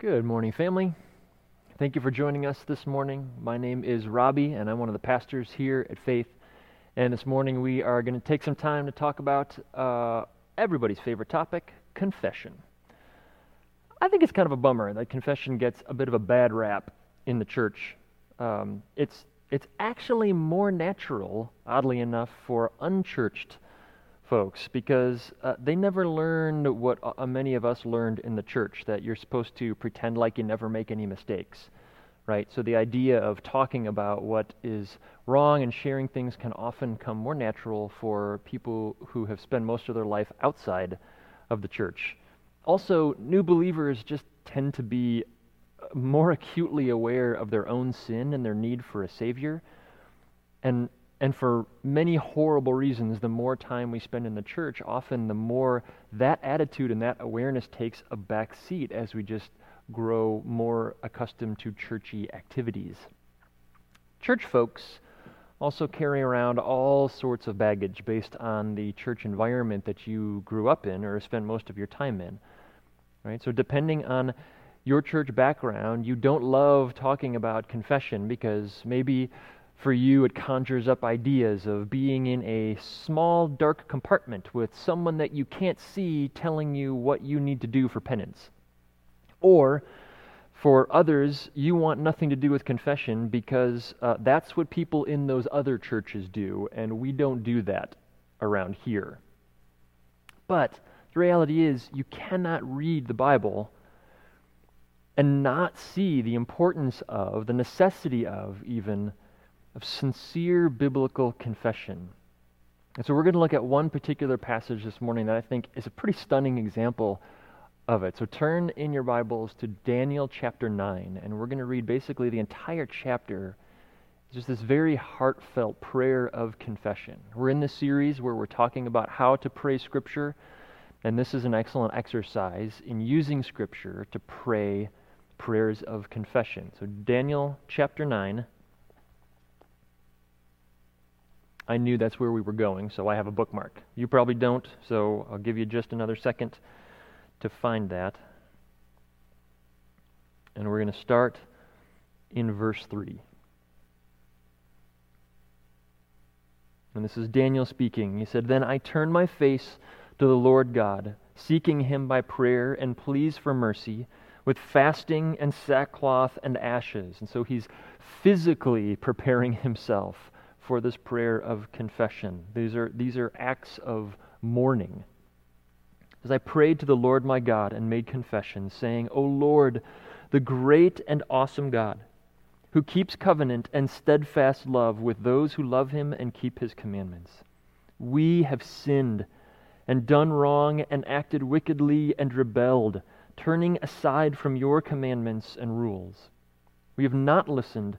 Good morning, family. Thank you for joining us this morning. My name is Robbie, and I'm one of the pastors here at Faith. And this morning we are going to take some time to talk about uh, everybody's favorite topic confession. I think it's kind of a bummer that confession gets a bit of a bad rap in the church. Um, it's, it's actually more natural, oddly enough, for unchurched folks because uh, they never learned what uh, many of us learned in the church that you're supposed to pretend like you never make any mistakes right? So the idea of talking about what is wrong and sharing things can often come more natural for people who have spent most of their life outside of the church. Also new believers just tend to be uh, more acutely aware of their own sin and their need for a savior. And and for many horrible reasons, the more time we spend in the church, often the more that attitude and that awareness takes a back seat as we just grow more accustomed to churchy activities. Church folks also carry around all sorts of baggage based on the church environment that you grew up in or spent most of your time in. Right? So depending on your church background, you don't love talking about confession because maybe for you, it conjures up ideas of being in a small, dark compartment with someone that you can't see telling you what you need to do for penance. Or, for others, you want nothing to do with confession because uh, that's what people in those other churches do, and we don't do that around here. But the reality is, you cannot read the Bible and not see the importance of, the necessity of, even of sincere biblical confession. And so we're going to look at one particular passage this morning that I think is a pretty stunning example of it. So turn in your Bibles to Daniel chapter 9, and we're going to read basically the entire chapter. Just this very heartfelt prayer of confession. We're in this series where we're talking about how to pray Scripture, and this is an excellent exercise in using Scripture to pray prayers of confession. So, Daniel chapter 9, I knew that's where we were going, so I have a bookmark. You probably don't, so I'll give you just another second to find that. And we're going to start in verse 3. And this is Daniel speaking. He said, Then I turned my face to the Lord God, seeking him by prayer and pleas for mercy, with fasting and sackcloth and ashes. And so he's physically preparing himself for this prayer of confession. These are, these are acts of mourning. As I prayed to the Lord my God and made confession, saying, O Lord, the great and awesome God, who keeps covenant and steadfast love with those who love him and keep his commandments. We have sinned and done wrong and acted wickedly and rebelled, turning aside from your commandments and rules. We have not listened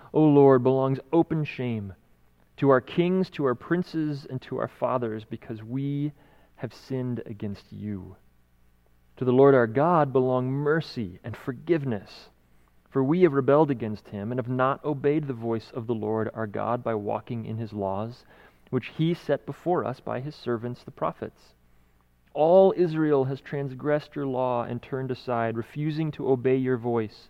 O Lord, belongs open shame to our kings, to our princes, and to our fathers, because we have sinned against you. To the Lord our God belong mercy and forgiveness, for we have rebelled against him and have not obeyed the voice of the Lord our God by walking in his laws, which he set before us by his servants the prophets. All Israel has transgressed your law and turned aside, refusing to obey your voice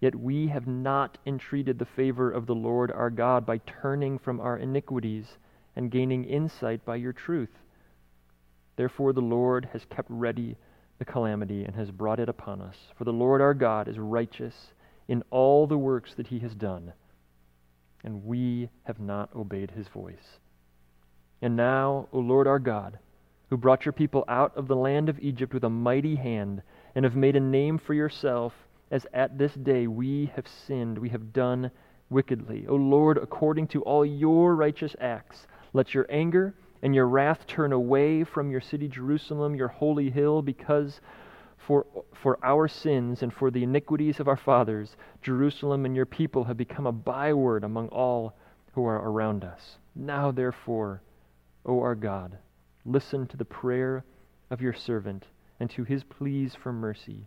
Yet we have not entreated the favor of the Lord our God by turning from our iniquities and gaining insight by your truth. Therefore, the Lord has kept ready the calamity and has brought it upon us. For the Lord our God is righteous in all the works that he has done, and we have not obeyed his voice. And now, O Lord our God, who brought your people out of the land of Egypt with a mighty hand, and have made a name for yourself, as at this day we have sinned, we have done wickedly. O Lord, according to all your righteous acts, let your anger and your wrath turn away from your city Jerusalem, your holy hill, because for, for our sins and for the iniquities of our fathers, Jerusalem and your people have become a byword among all who are around us. Now, therefore, O our God, listen to the prayer of your servant and to his pleas for mercy.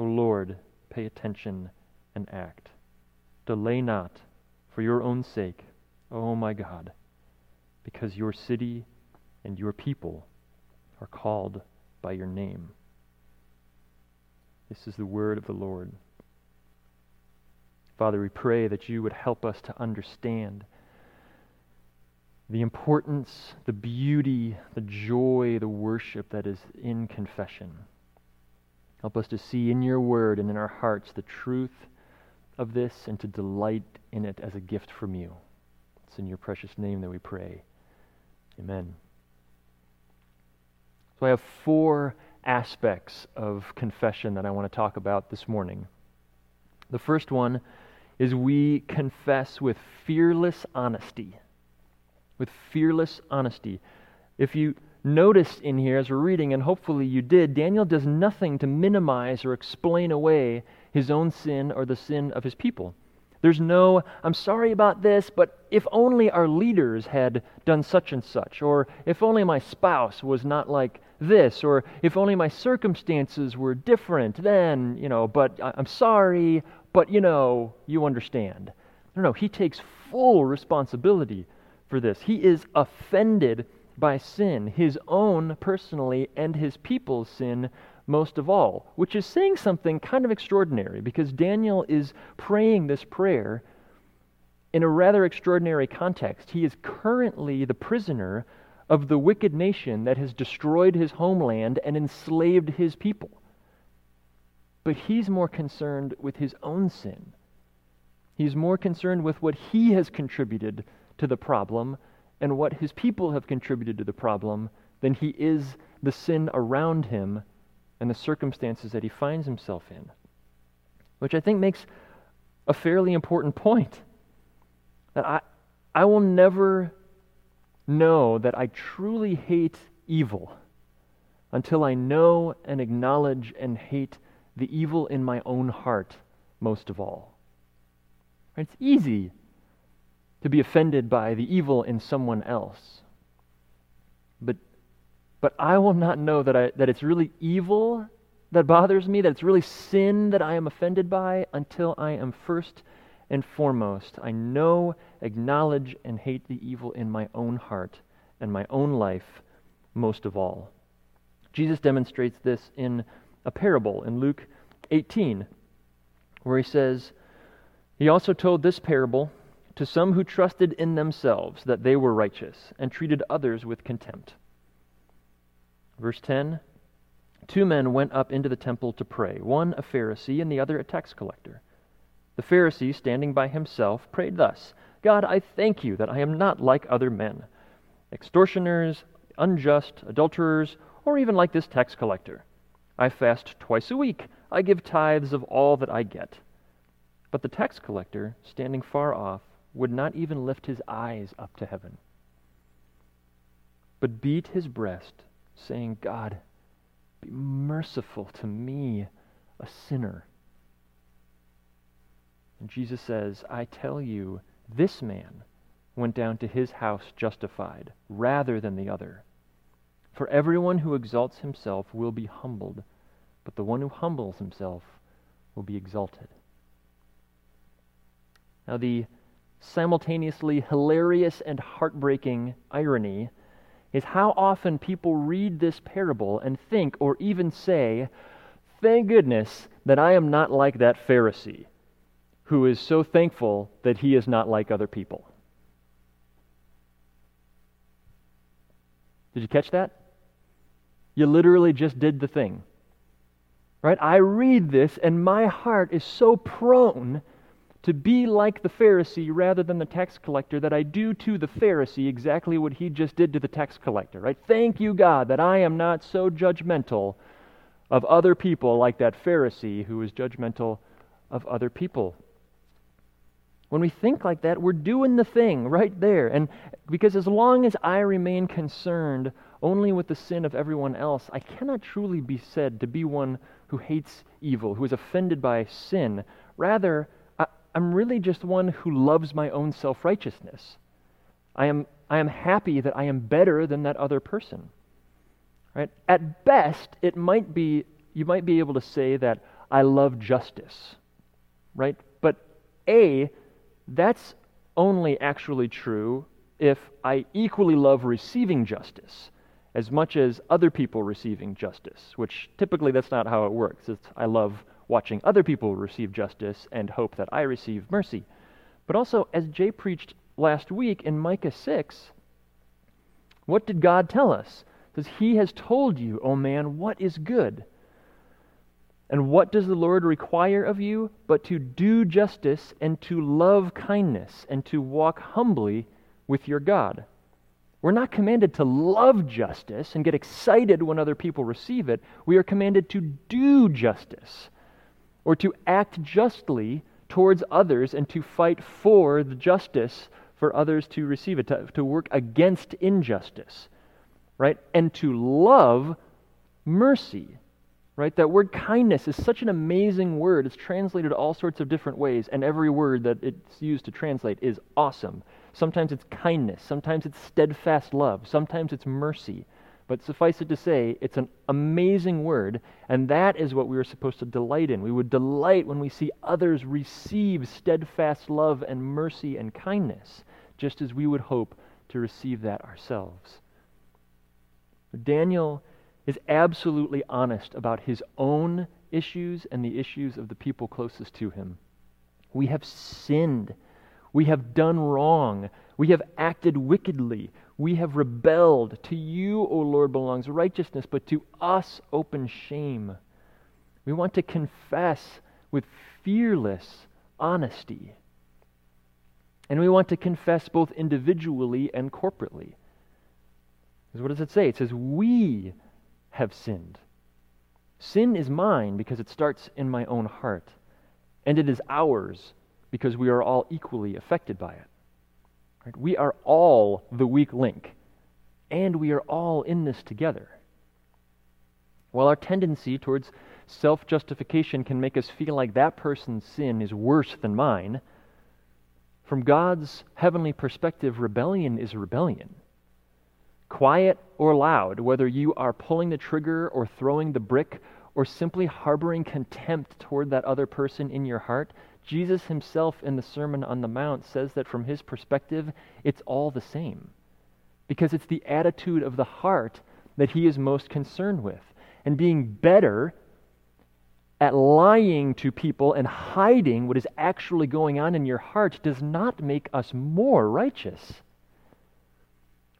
O Lord, pay attention and act. Delay not for your own sake, O my God, because your city and your people are called by your name. This is the word of the Lord. Father, we pray that you would help us to understand the importance, the beauty, the joy, the worship that is in confession. Help us to see in your word and in our hearts the truth of this and to delight in it as a gift from you. It's in your precious name that we pray. Amen. So I have four aspects of confession that I want to talk about this morning. The first one is we confess with fearless honesty. With fearless honesty. If you noticed in here as we're reading, and hopefully you did, Daniel does nothing to minimize or explain away his own sin or the sin of his people. There's no, I'm sorry about this, but if only our leaders had done such and such, or if only my spouse was not like this, or if only my circumstances were different, then, you know, but I'm sorry, but, you know, you understand. No, no, he takes full responsibility for this. He is offended by sin, his own personally and his people's sin most of all, which is saying something kind of extraordinary because Daniel is praying this prayer in a rather extraordinary context. He is currently the prisoner of the wicked nation that has destroyed his homeland and enslaved his people. But he's more concerned with his own sin. He's more concerned with what he has contributed to the problem and what his people have contributed to the problem than he is the sin around him and the circumstances that he finds himself in. Which I think makes a fairly important point. That I, I will never know that I truly hate evil until I know and acknowledge and hate the evil in my own heart most of all. It's easy to be offended by the evil in someone else. But but I will not know that, I, that it's really evil that bothers me, that it's really sin that I am offended by, until I am first and foremost, I know, acknowledge, and hate the evil in my own heart and my own life most of all. Jesus demonstrates this in a parable in Luke 18, where he says, He also told this parable to some who trusted in themselves that they were righteous and treated others with contempt. Verse 10 Two men went up into the temple to pray, one a Pharisee and the other a tax collector. The Pharisee, standing by himself, prayed thus God, I thank you that I am not like other men, extortioners, unjust, adulterers, or even like this tax collector. I fast twice a week. I give tithes of all that I get. But the tax collector, standing far off, would not even lift his eyes up to heaven, but beat his breast saying, God, be merciful to me, a sinner. And Jesus says, I tell you, this man went down to his house justified rather than the other. For everyone who exalts himself will be humbled, but the one who humbles himself will be exalted. Now, the simultaneously hilarious and heartbreaking irony is how often people read this parable and think or even say, Thank goodness that I am not like that Pharisee who is so thankful that he is not like other people. Did you catch that? You literally just did the thing. Right? I read this and my heart is so prone to be like the Pharisee rather than the tax collector that I do to the Pharisee exactly what he just did to the tax collector, right? Thank you, God, that I am not so judgmental of other people like that Pharisee who is judgmental of other people. When we think like that, we're doing the thing right there. And because as long as I remain concerned only with the sin of everyone else, I cannot truly be said to be one who hates evil, who is offended by sin. Rather, I'm really just one who loves my own self righteousness. I am, I am happy that I am better than that other person. Right? At best, it might be, you might be able to say that I love justice. Right? But A, that's only actually true if I equally love receiving justice as much as other people receiving justice, which typically that's not how it works. It's, I love watching other people receive justice and hope that I receive mercy. But also, as Jay preached last week in Micah 6, what did God tell us? Says, He has told you, O man, what is good. And what does the Lord require of you? But to do justice and to love kindness and to walk humbly with your God. We're not commanded to love justice and get excited when other people receive it. We are commanded to do justice or to act justly towards others and to fight for the justice for others to receive it, to, to work against injustice, right? And to love mercy, right? That word kindness is such an amazing word. It's translated all sorts of different ways, and every word that it's used to translate is awesome. Sometimes it's kindness, sometimes it's steadfast love, sometimes it's mercy. But suffice it to say, it's an amazing word, and that is what we are supposed to delight in. We would delight when we see others receive steadfast love and mercy and kindness, just as we would hope to receive that ourselves. Daniel is absolutely honest about his own issues and the issues of the people closest to him. We have sinned. We have done wrong. We have acted wickedly. We have rebelled. To you, O Lord, belongs righteousness, but to us open shame. We want to confess with fearless honesty. And we want to confess both individually and corporately. Because what does it say? It says, We have sinned. Sin is mine because it starts in my own heart, and it is ours because we are all equally affected by it. Right? We are all the weak link, and we are all in this together. While our tendency towards self justification can make us feel like that person's sin is worse than mine, from God's heavenly perspective, rebellion is rebellion. Quiet or loud, whether you are pulling the trigger or throwing the brick or simply harboring contempt toward that other person in your heart, Jesus himself in the Sermon on the Mount says that from his perspective, it's all the same. Because it's the attitude of the heart that he is most concerned with. And being better at lying to people and hiding what is actually going on in your heart does not make us more righteous.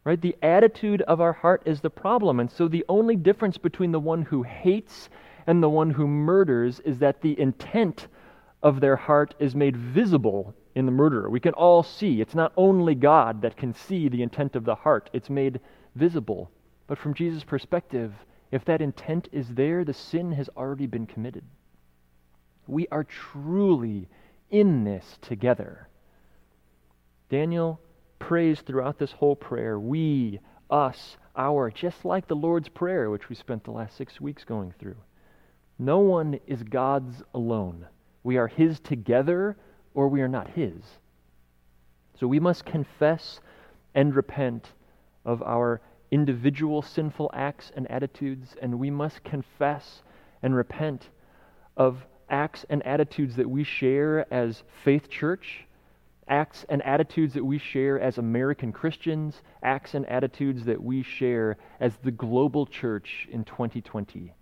Right? The attitude of our heart is the problem. And so the only difference between the one who hates and the one who murders is that the intent of their heart is made visible in the murderer. We can all see. It's not only God that can see the intent of the heart, it's made visible. But from Jesus' perspective, if that intent is there, the sin has already been committed. We are truly in this together. Daniel prays throughout this whole prayer, we, us, our, just like the Lord's Prayer, which we spent the last six weeks going through. No one is God's alone. We are His together, or we are not His. So we must confess and repent of our individual sinful acts and attitudes, and we must confess and repent of acts and attitudes that we share as Faith Church acts and attitudes that we share as American Christians, acts and attitudes that we share as the global church in 2020.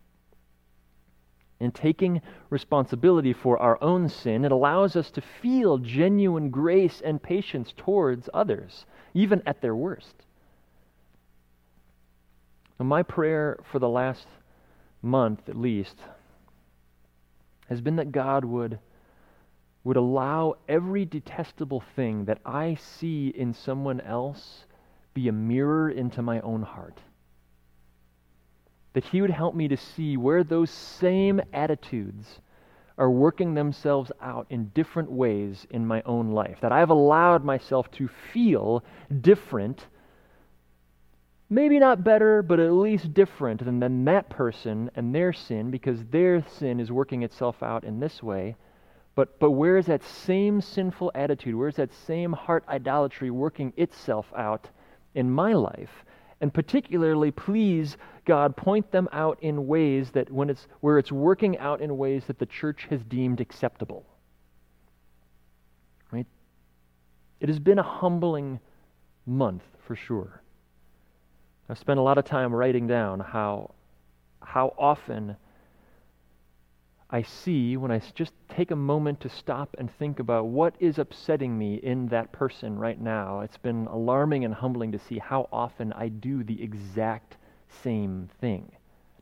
In taking responsibility for our own sin, it allows us to feel genuine grace and patience towards others, even at their worst. Now, my prayer for the last month, at least, has been that God would, would allow every detestable thing that I see in someone else be a mirror into my own heart that He would help me to see where those same attitudes are working themselves out in different ways in my own life. That I've allowed myself to feel different, maybe not better, but at least different than, than that person and their sin, because their sin is working itself out in this way. But, but where is that same sinful attitude? Where is that same heart idolatry working itself out in my life? And particularly please God point them out in ways that when it's where it's working out in ways that the church has deemed acceptable. Right? It has been a humbling month for sure. I've spent a lot of time writing down how how often I see when I just take a moment to stop and think about what is upsetting me in that person right now. It's been alarming and humbling to see how often I do the exact same thing.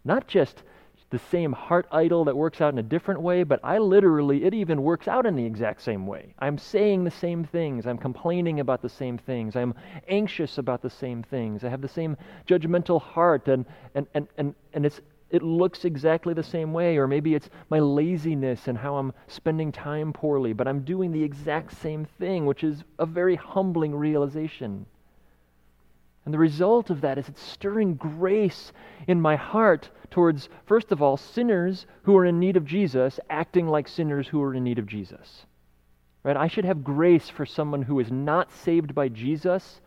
Not just the same heart idol that works out in a different way, but I literally, it even works out in the exact same way. I'm saying the same things. I'm complaining about the same things. I'm anxious about the same things. I have the same judgmental heart, and, and, and, and, and it's it looks exactly the same way, or maybe it's my laziness and how I'm spending time poorly, but I'm doing the exact same thing, which is a very humbling realization. And the result of that is it's stirring grace in my heart towards, first of all, sinners who are in need of Jesus acting like sinners who are in need of Jesus. Right? I should have grace for someone who is not saved by Jesus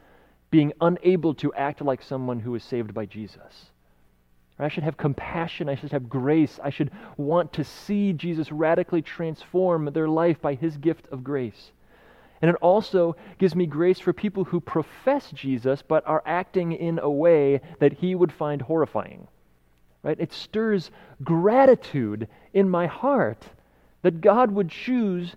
being unable to act like someone who is saved by Jesus. I should have compassion. I should have grace. I should want to see Jesus radically transform their life by his gift of grace. And it also gives me grace for people who profess Jesus but are acting in a way that he would find horrifying. Right? It stirs gratitude in my heart that God would choose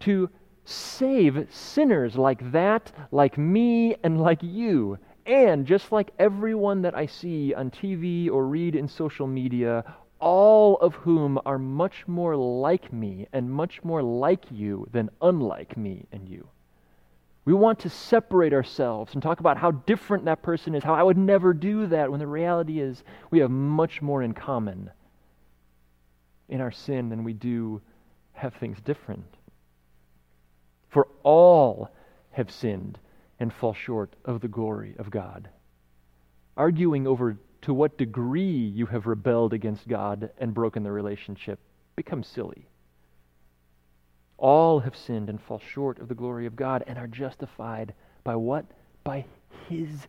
to save sinners like that, like me, and like you, and just like everyone that I see on TV or read in social media, all of whom are much more like me and much more like you than unlike me and you. We want to separate ourselves and talk about how different that person is, how I would never do that, when the reality is we have much more in common in our sin than we do have things different. For all have sinned and fall short of the glory of God. Arguing over to what degree you have rebelled against God and broken the relationship becomes silly. All have sinned and fall short of the glory of God and are justified by what? By His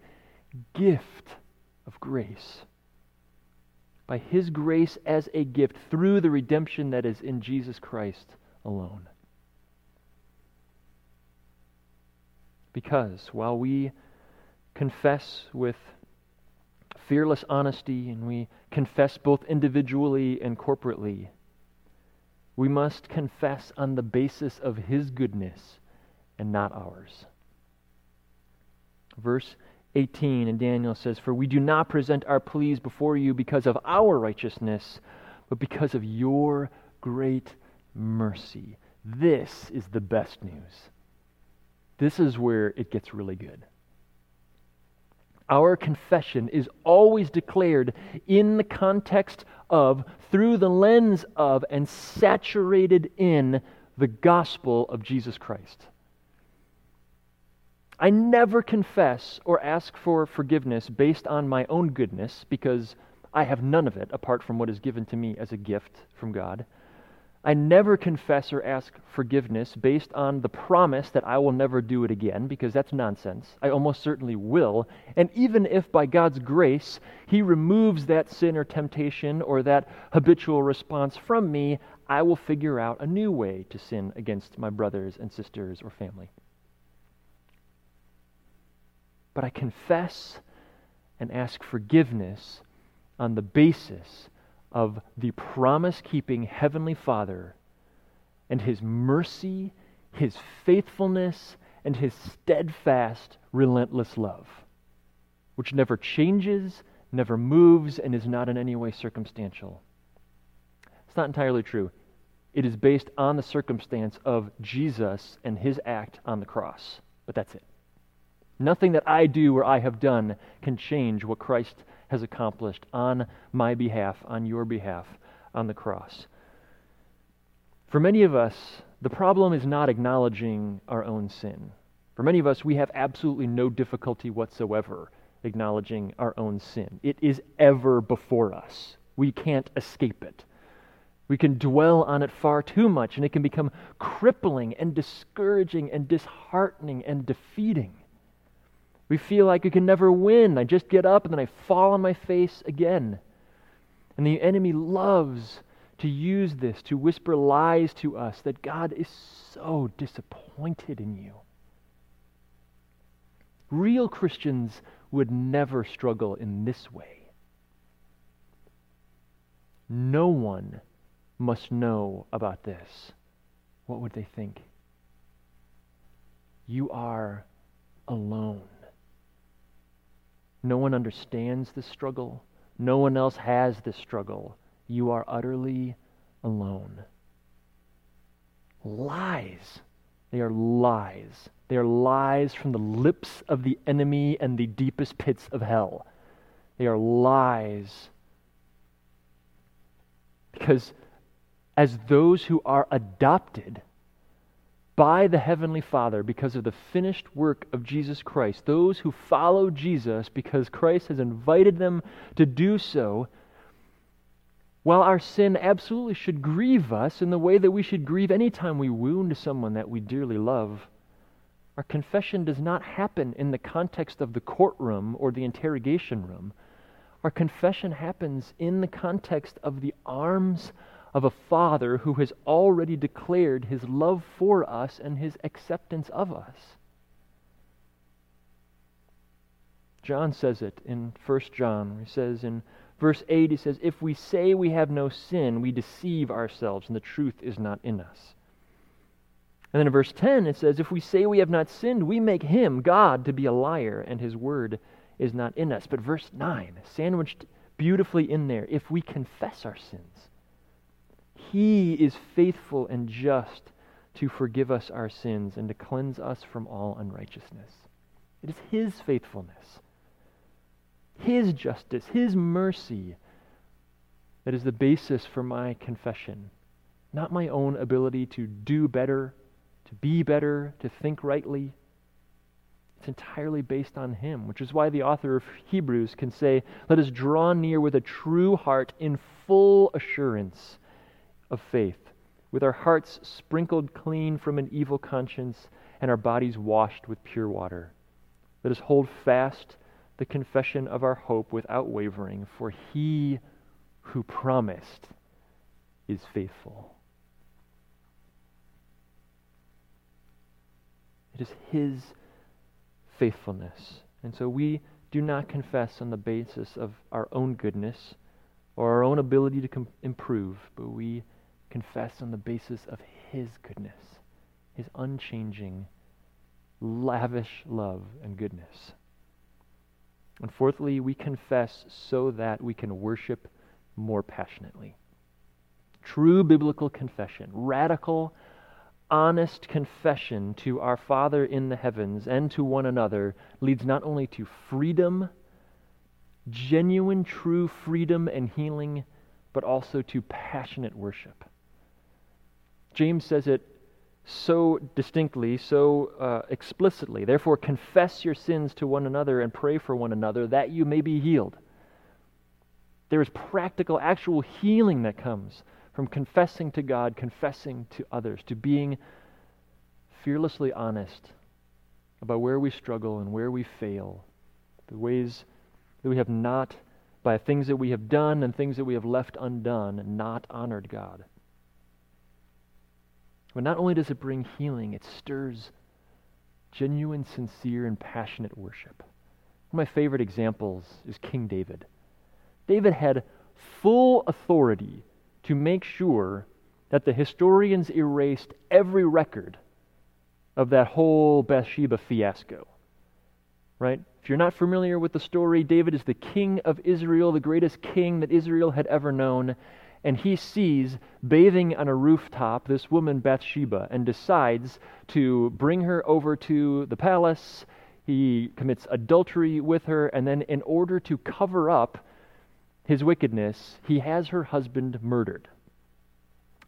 gift of grace. By His grace as a gift through the redemption that is in Jesus Christ alone. Because while we confess with fearless honesty and we confess both individually and corporately, we must confess on the basis of His goodness and not ours. Verse 18 in Daniel says, For we do not present our pleas before you because of our righteousness, but because of your great mercy. This is the best news. This is where it gets really good. Our confession is always declared in the context of, through the lens of, and saturated in the gospel of Jesus Christ. I never confess or ask for forgiveness based on my own goodness because I have none of it apart from what is given to me as a gift from God. I never confess or ask forgiveness based on the promise that I will never do it again, because that's nonsense. I almost certainly will. And even if by God's grace He removes that sin or temptation or that habitual response from me, I will figure out a new way to sin against my brothers and sisters or family. but I confess and ask forgiveness on the basis of the promise keeping Heavenly Father and His mercy, His faithfulness, and His steadfast, relentless love, which never changes, never moves, and is not in any way circumstantial. It's not entirely true. It is based on the circumstance of Jesus and His act on the cross, but that's it. Nothing that I do or I have done can change what Christ has accomplished on my behalf, on your behalf, on the cross. For many of us, the problem is not acknowledging our own sin. For many of us, we have absolutely no difficulty whatsoever acknowledging our own sin. It is ever before us. We can't escape it. We can dwell on it far too much, and it can become crippling and discouraging and disheartening and defeating. We feel like we can never win. I just get up and then I fall on my face again. And the enemy loves to use this to whisper lies to us that God is so disappointed in you. Real Christians would never struggle in this way. No one must know about this. What would they think? You are alone. No one understands this struggle. No one else has this struggle. You are utterly alone. Lies. They are lies. They are lies from the lips of the enemy and the deepest pits of hell. They are lies. Because as those who are adopted by the Heavenly Father because of the finished work of Jesus Christ. Those who follow Jesus because Christ has invited them to do so, while our sin absolutely should grieve us in the way that we should grieve any time we wound someone that we dearly love, our confession does not happen in the context of the courtroom or the interrogation room. Our confession happens in the context of the arms of a Father who has already declared his love for us and his acceptance of us. John says it in 1 John. He says in verse 8, he says, If we say we have no sin, we deceive ourselves, and the truth is not in us. And then in verse 10, it says, If we say we have not sinned, we make him, God, to be a liar, and his word is not in us. But verse 9, sandwiched beautifully in there, if we confess our sins, he is faithful and just to forgive us our sins and to cleanse us from all unrighteousness. It is His faithfulness, His justice, His mercy that is the basis for my confession, not my own ability to do better, to be better, to think rightly. It's entirely based on Him, which is why the author of Hebrews can say, Let us draw near with a true heart in full assurance of faith, with our hearts sprinkled clean from an evil conscience and our bodies washed with pure water. Let us hold fast the confession of our hope without wavering, for he who promised is faithful. It is his faithfulness. And so we do not confess on the basis of our own goodness or our own ability to com- improve, but we confess on the basis of His goodness, His unchanging, lavish love and goodness. And fourthly, we confess so that we can worship more passionately. True biblical confession, radical, honest confession to our Father in the heavens and to one another leads not only to freedom, genuine, true freedom and healing, but also to passionate worship. James says it so distinctly, so uh, explicitly. Therefore, confess your sins to one another and pray for one another that you may be healed. There is practical, actual healing that comes from confessing to God, confessing to others, to being fearlessly honest about where we struggle and where we fail, the ways that we have not, by things that we have done and things that we have left undone, not honored God. But not only does it bring healing, it stirs genuine, sincere, and passionate worship. One of my favorite examples is King David. David had full authority to make sure that the historians erased every record of that whole Bathsheba fiasco. Right? If you're not familiar with the story, David is the king of Israel, the greatest king that Israel had ever known, and he sees bathing on a rooftop this woman Bathsheba and decides to bring her over to the palace. He commits adultery with her, and then, in order to cover up his wickedness, he has her husband murdered.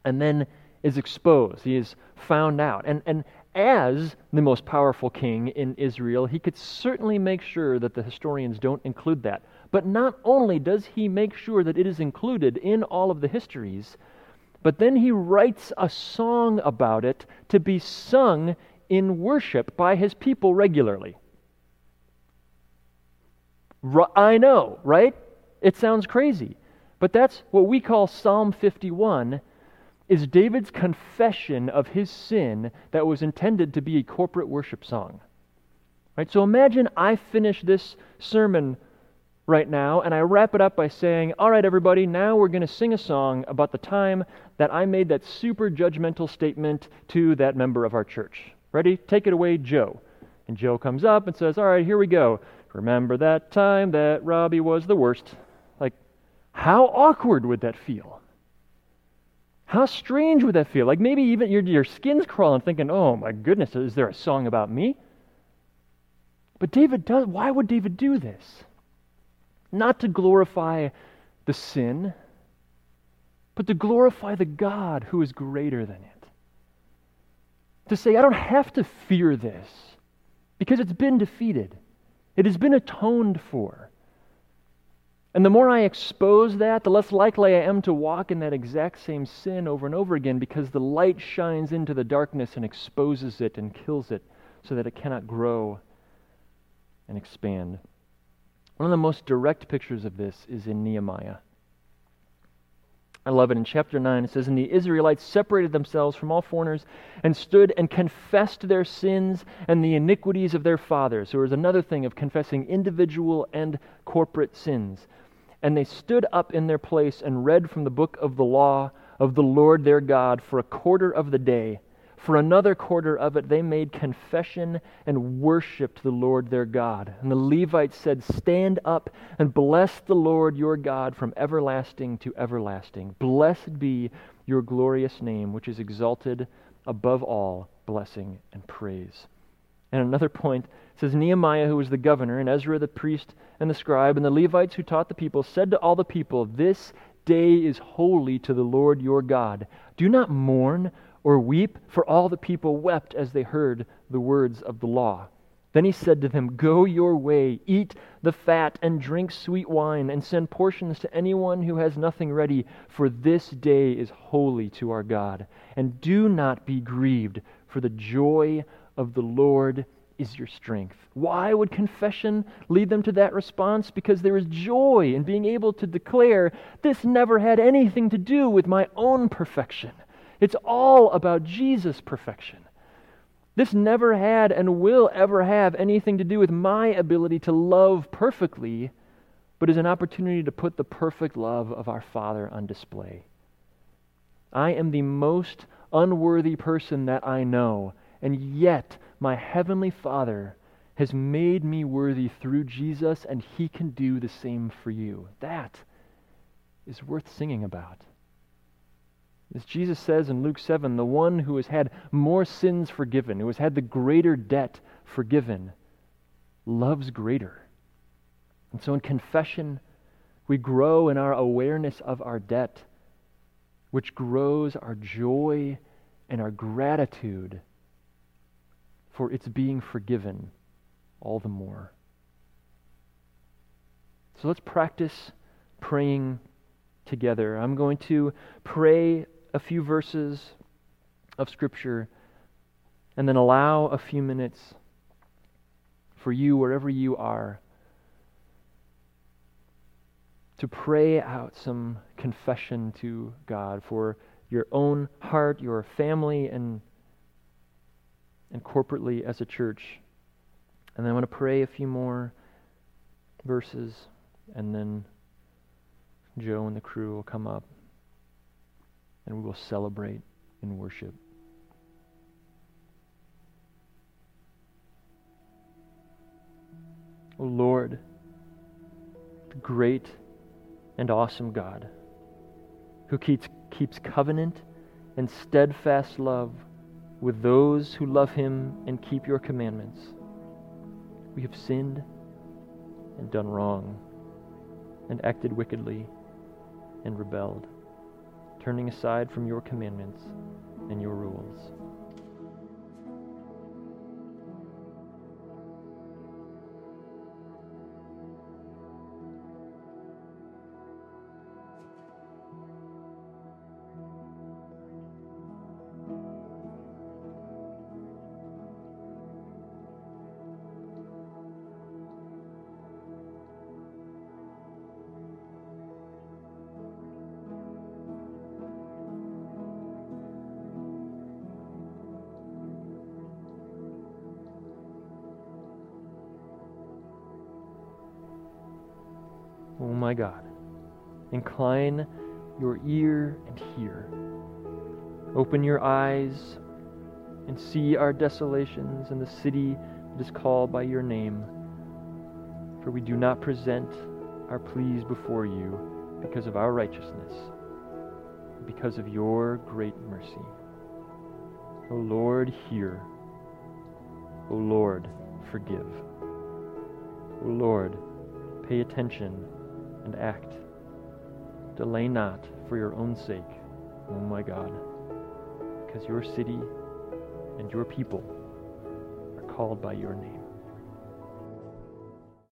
And then is exposed. He is found out. And, and as the most powerful king in Israel, he could certainly make sure that the historians don't include that. But not only does he make sure that it is included in all of the histories, but then he writes a song about it to be sung in worship by his people regularly. I know, right? It sounds crazy. But that's what we call Psalm 51 is David's confession of his sin that was intended to be a corporate worship song. Right? So imagine I finish this sermon right now and I wrap it up by saying, All right, everybody, now we're going to sing a song about the time that I made that super judgmental statement to that member of our church. Ready? Take it away, Joe. And Joe comes up and says, All right, here we go. Remember that time that Robbie was the worst. Like, how awkward would that feel? How strange would that feel? Like maybe even your, your skin's crawling thinking, oh my goodness, is there a song about me? But David does, why would David do this? Not to glorify the sin, but to glorify the God who is greater than it. To say, I don't have to fear this because it's been defeated, it has been atoned for. And the more I expose that, the less likely I am to walk in that exact same sin over and over again because the light shines into the darkness and exposes it and kills it so that it cannot grow and expand. One of the most direct pictures of this is in Nehemiah. I love it. In chapter 9, it says, And the Israelites separated themselves from all foreigners and stood and confessed their sins and the iniquities of their fathers. So there was another thing of confessing individual and corporate sins. And they stood up in their place and read from the book of the law of the Lord their God for a quarter of the day. For another quarter of it, they made confession and worshiped the Lord their God. And the Levites said, Stand up and bless the Lord your God from everlasting to everlasting. Blessed be your glorious name, which is exalted above all blessing and praise. And another point says Nehemiah, who was the governor, and Ezra the priest and the scribe, and the Levites who taught the people, said to all the people, This day is holy to the Lord your God. Do not mourn or weep, for all the people wept as they heard the words of the law. Then he said to them, Go your way, eat the fat, and drink sweet wine, and send portions to anyone who has nothing ready, for this day is holy to our God. And do not be grieved, for the joy of the Lord is your strength. Why would confession lead them to that response? Because there is joy in being able to declare, this never had anything to do with my own perfection. It's all about Jesus' perfection. This never had and will ever have anything to do with my ability to love perfectly, but is an opportunity to put the perfect love of our Father on display. I am the most unworthy person that I know, and yet my heavenly Father has made me worthy through Jesus, and he can do the same for you. That is worth singing about. As Jesus says in Luke 7, the one who has had more sins forgiven, who has had the greater debt forgiven, loves greater. And so in confession, we grow in our awareness of our debt, which grows our joy and our gratitude for its being forgiven all the more. So let's practice praying together. I'm going to pray a few verses of Scripture and then allow a few minutes for you, wherever you are, to pray out some confession to God for your own heart, your family, and and corporately as a church. And then I want to pray a few more verses, and then Joe and the crew will come up and we will celebrate in worship. O Lord, the great and awesome God, who keeps, keeps covenant and steadfast love with those who love him and keep your commandments. We have sinned and done wrong and acted wickedly and rebelled, turning aside from your commandments and your rules. Oh my God, incline your ear and hear. Open your eyes and see our desolations in the city that is called by your name. For we do not present our pleas before you because of our righteousness, because of your great mercy. O Lord, hear. O Lord, forgive. O Lord, pay attention and act. Delay not for your own sake, O oh my God, because your city and your people are called by your name.